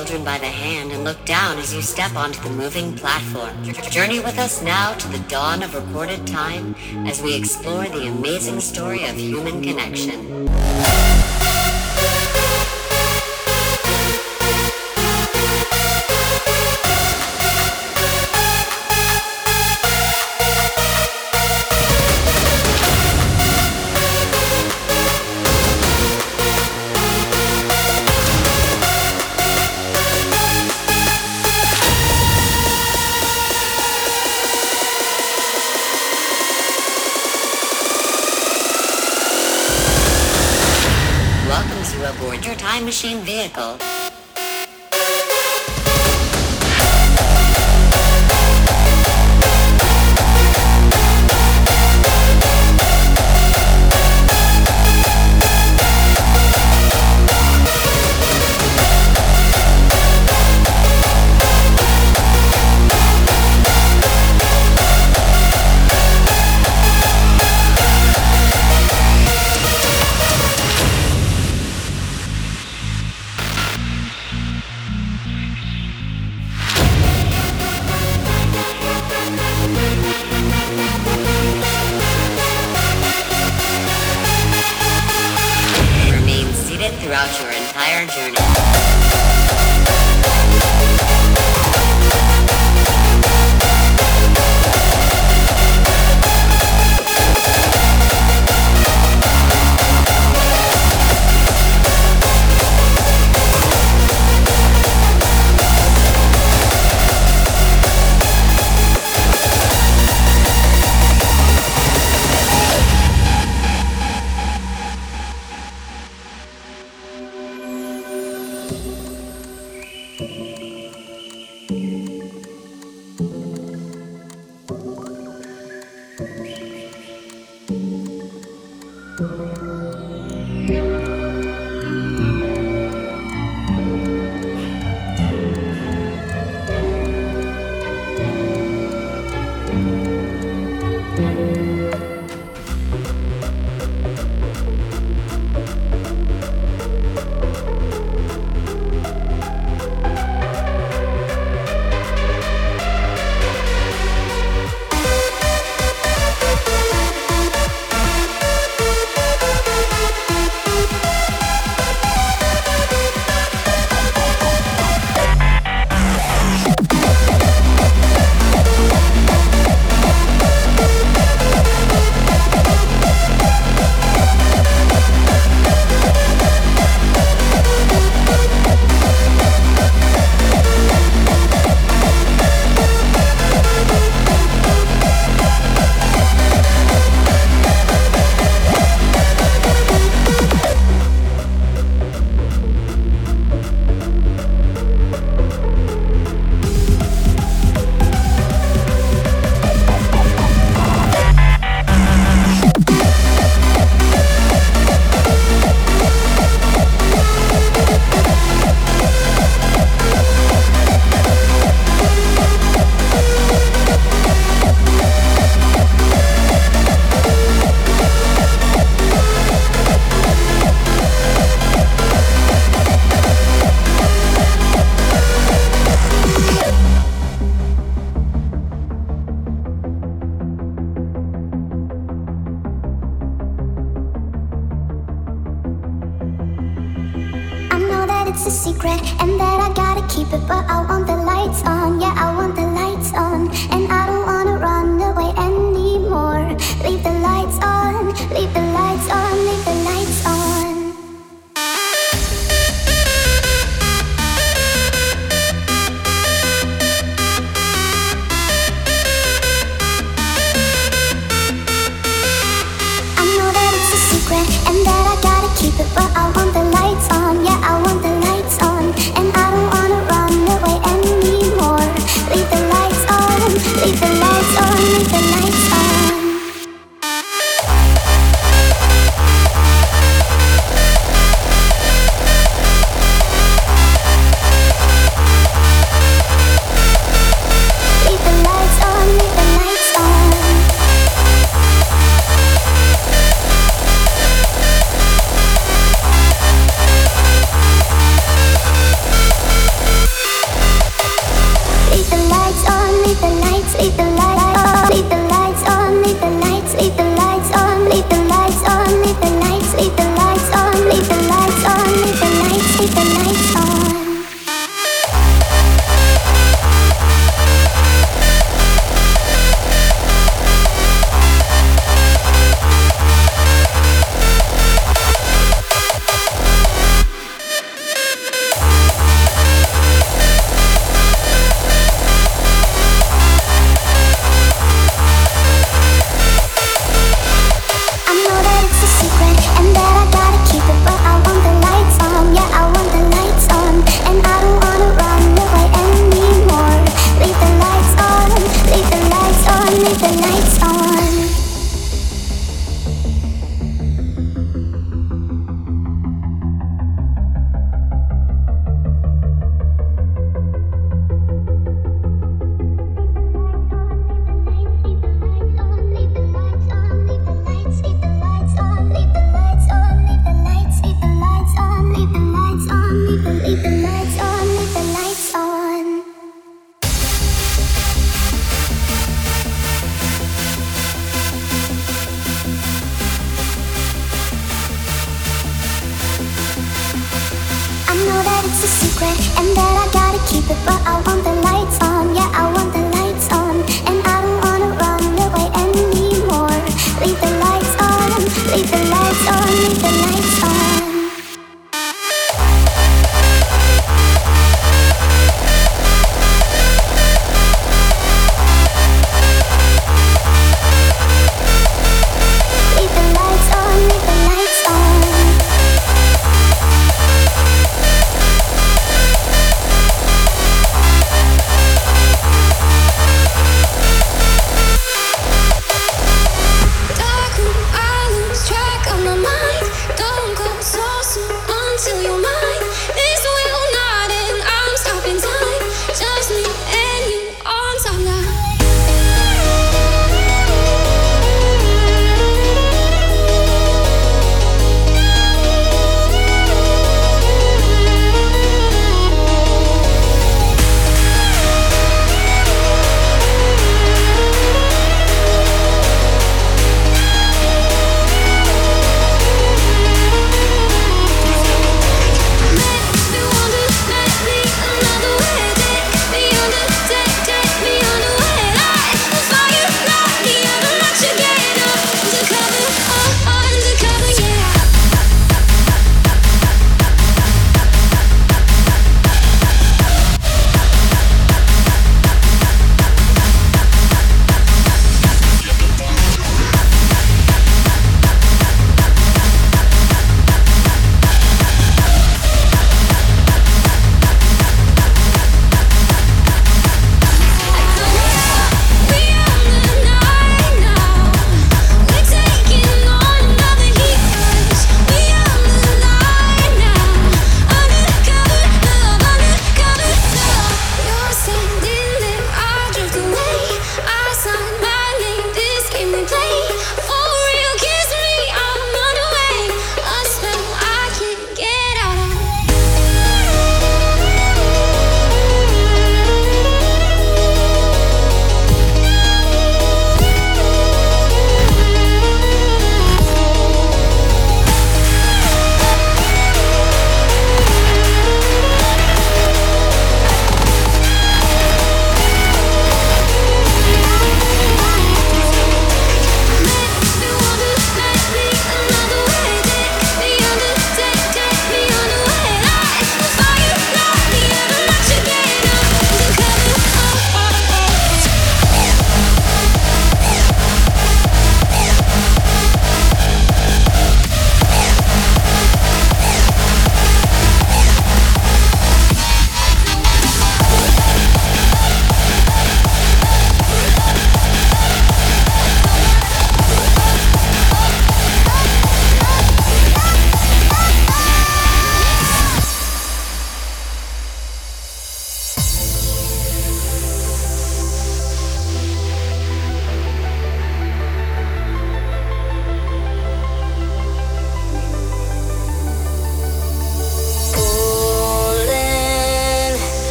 children by the hand and look down as you step onto the moving platform. Journey with us now to the dawn of recorded time as we explore the amazing story of human connection. Time machine vehicle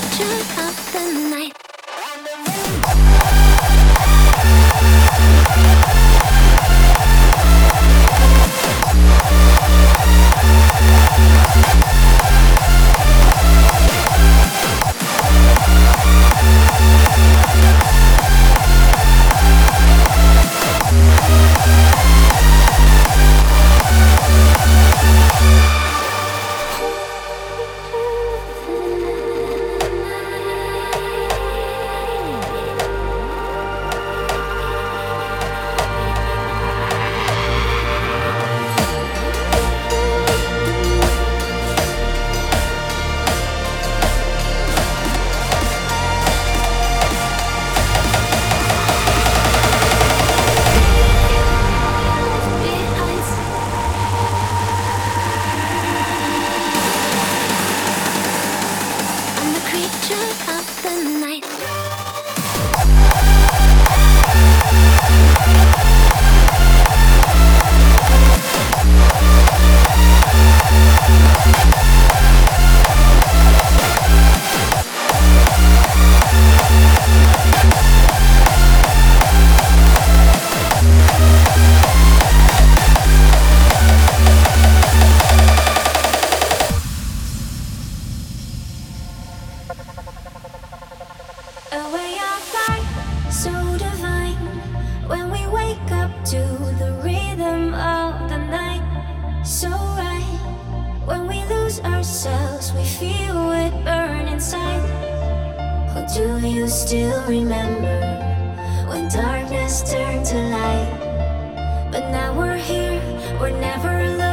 to Or do you still remember when darkness turned to light? But now we're here, we're never alone.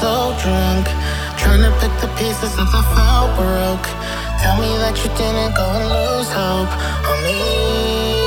so drunk. Trying to pick the pieces of the fall broke. Tell me that you didn't go and lose hope on me.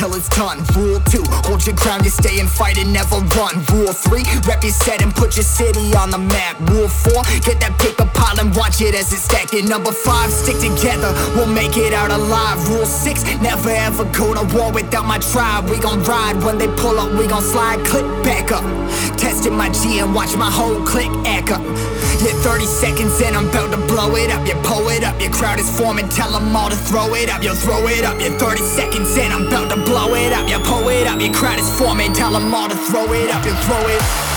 Until it's done. Rule two, hold your ground, you stay and fight and never number five, stick together, we'll make it out alive. Rule six, never ever go to war without my tribe. We gon' ride when they pull up, we gon' slide, click back up. Testing my G and watch my whole click echo. Yeah, 30 seconds and I'm about to blow it up. You pull it up, your crowd is forming, tell them all to throw it up. You throw it up, yeah, 30 seconds and I'm about to blow it up. You pull it up, your crowd is forming, tell them all to throw it up. You throw it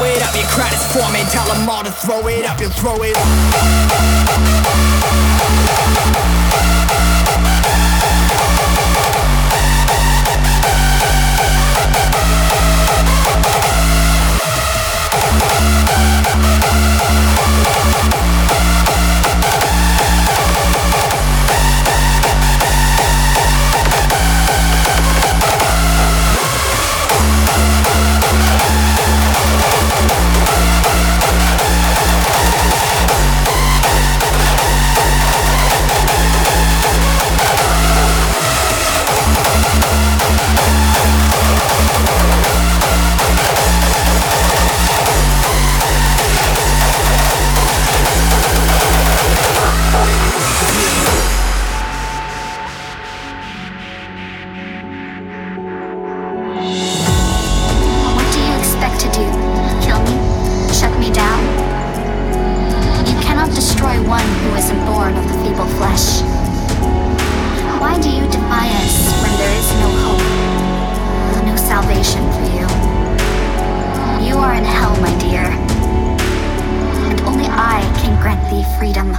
pull it up, your crowd is forming. Tell them all to throw it up, you throw it up. One who isn't born of the feeble flesh. Why do you defy us when there is no hope? No salvation for you. You are in hell, my dear. And only I can grant thee freedom.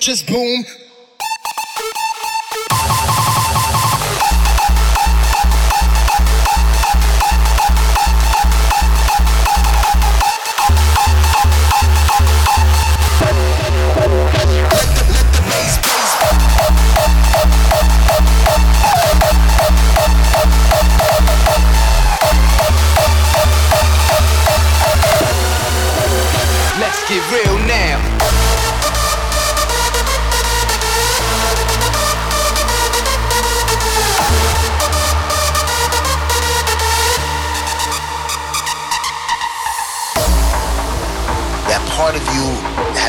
Just boom.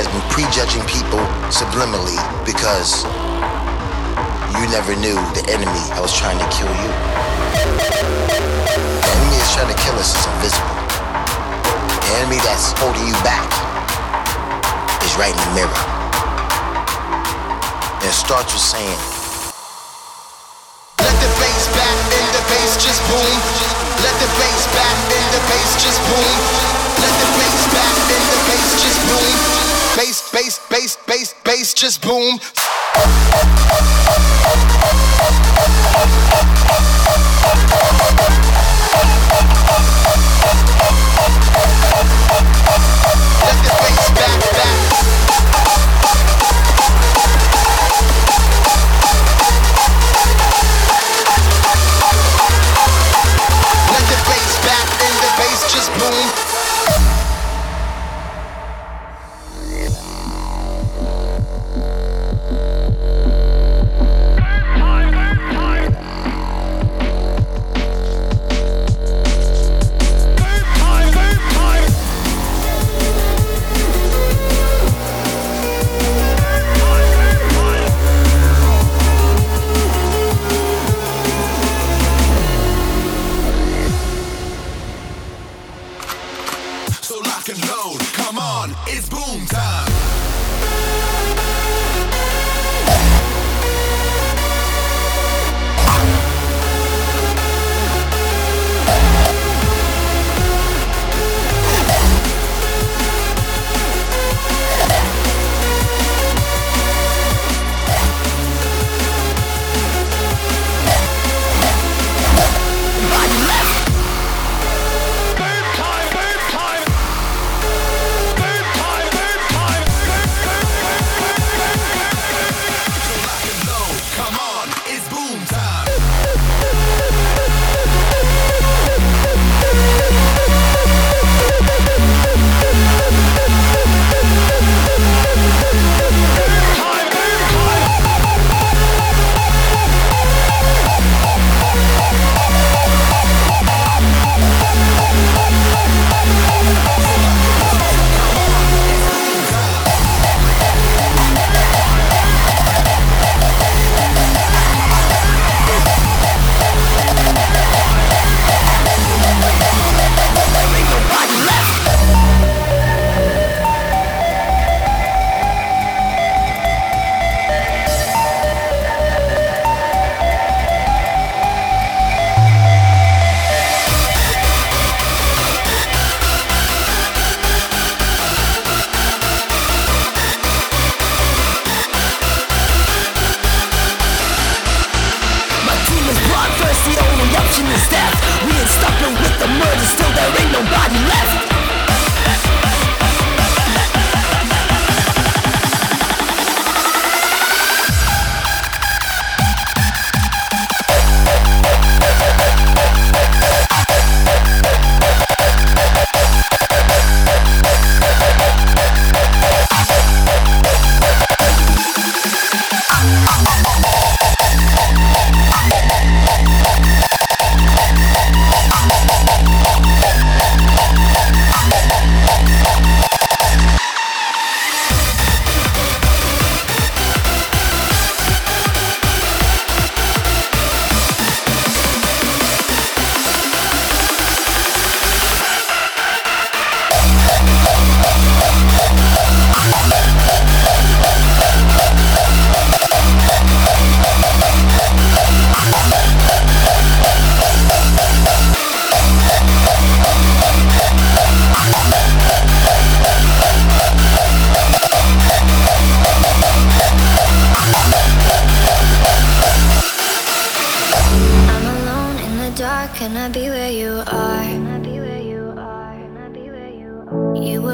Has been prejudging people subliminally because you never knew the enemy that was trying to kill you. The enemy that's trying to kill us is invisible. The enemy that's holding you back is right in the mirror. And it starts with saying, Let the bass back and the bass just boom. Let the bass back the bass just boom. Let the bass back the bass just boom. Bass, bass, bass, bass, bass just boom.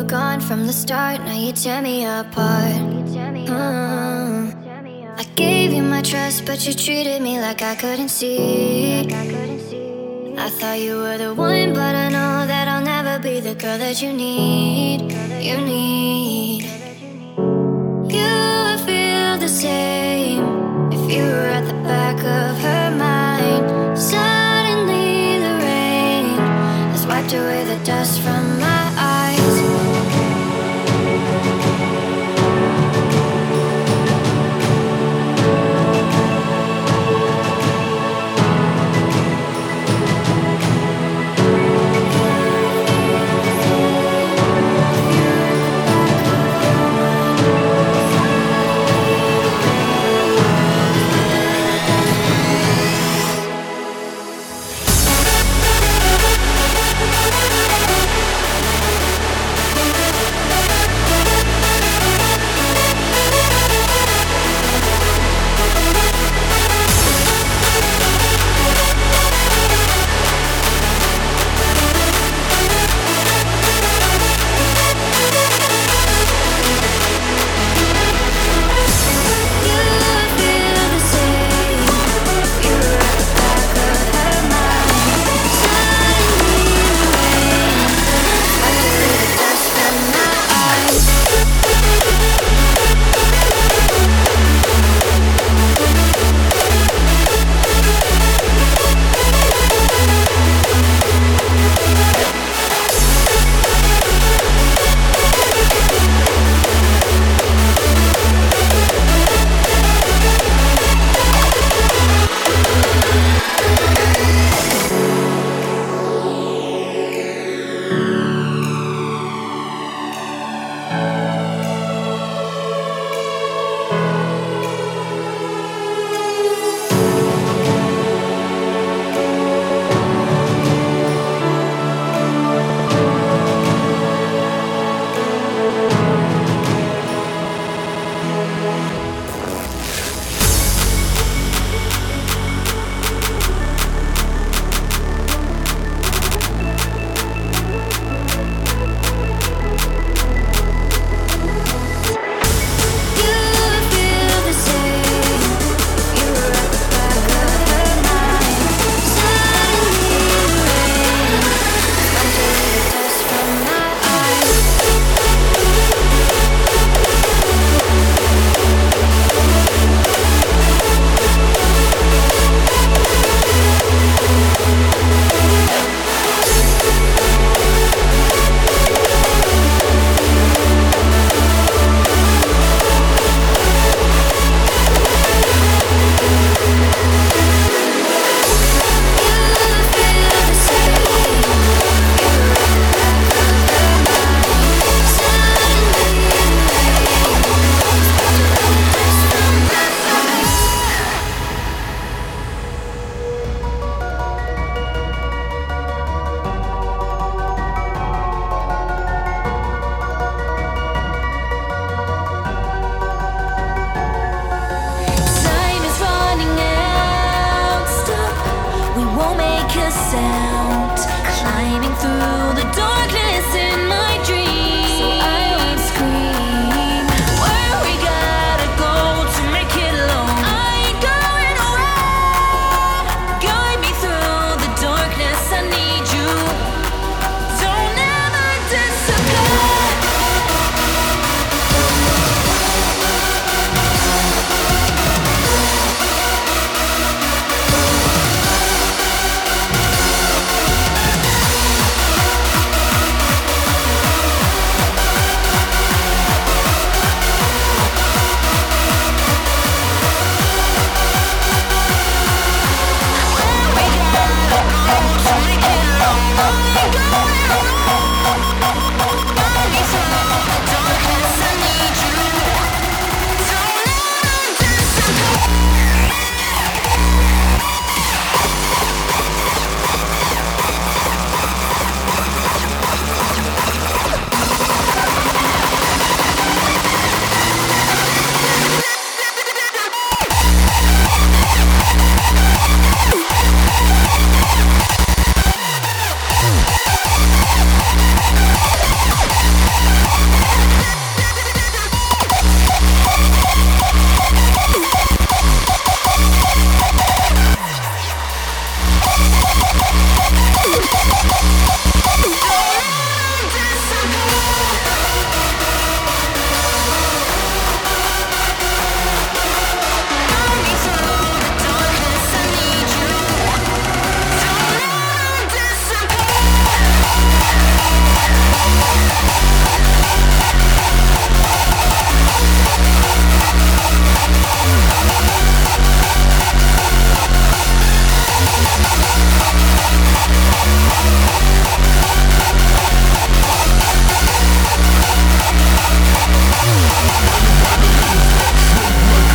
Gone from the start, now you tear me apart. Uh, I gave you my trust, but you treated me like I couldn't see. I thought you were the one, but I know that I'll never be the girl that you need. You need. You would feel the same if you were at the back of her mind. Suddenly, the rain has wiped away the dust from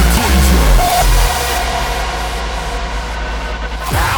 Contagion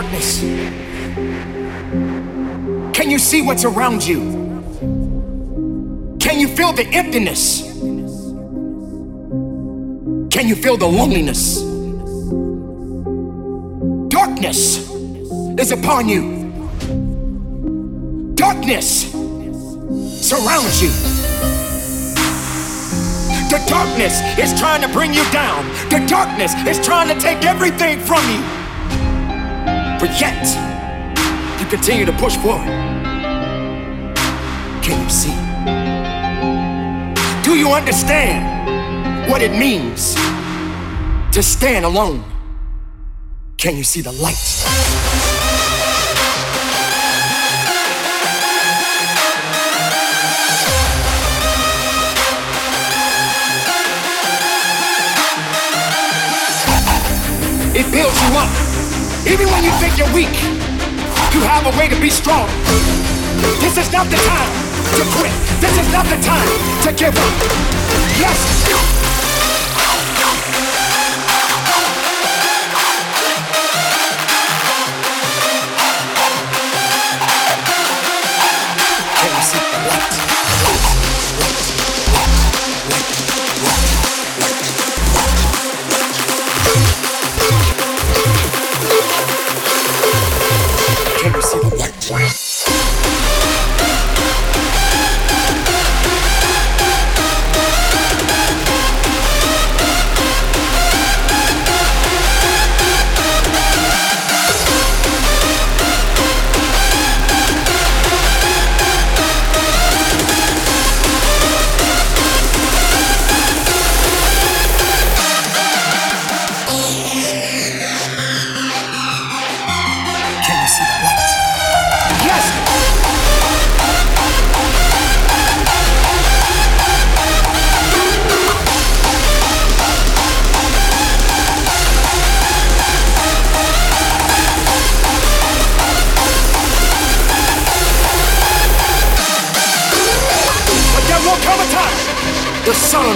darkness? Can you see what's around you? Can you feel the emptiness? Can you feel the loneliness? Darkness is upon you. Darkness surrounds you. The darkness is trying to bring you down. The darkness is trying to take everything from you. But yet, you continue to push forward. Can you see? Do you understand what it means to stand alone? Can you see the light? It builds you up. Even when you think you're weak, you have a way to be strong. This is not the time to quit. This is not the time to give up. Yes.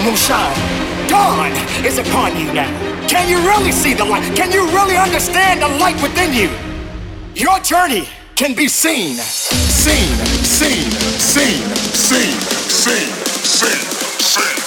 Will shine. Dawn is upon you now. Can you really see the light? Can you really understand the light within you? Your journey can be seen. Seen, seen, seen, seen, seen, seen, seen.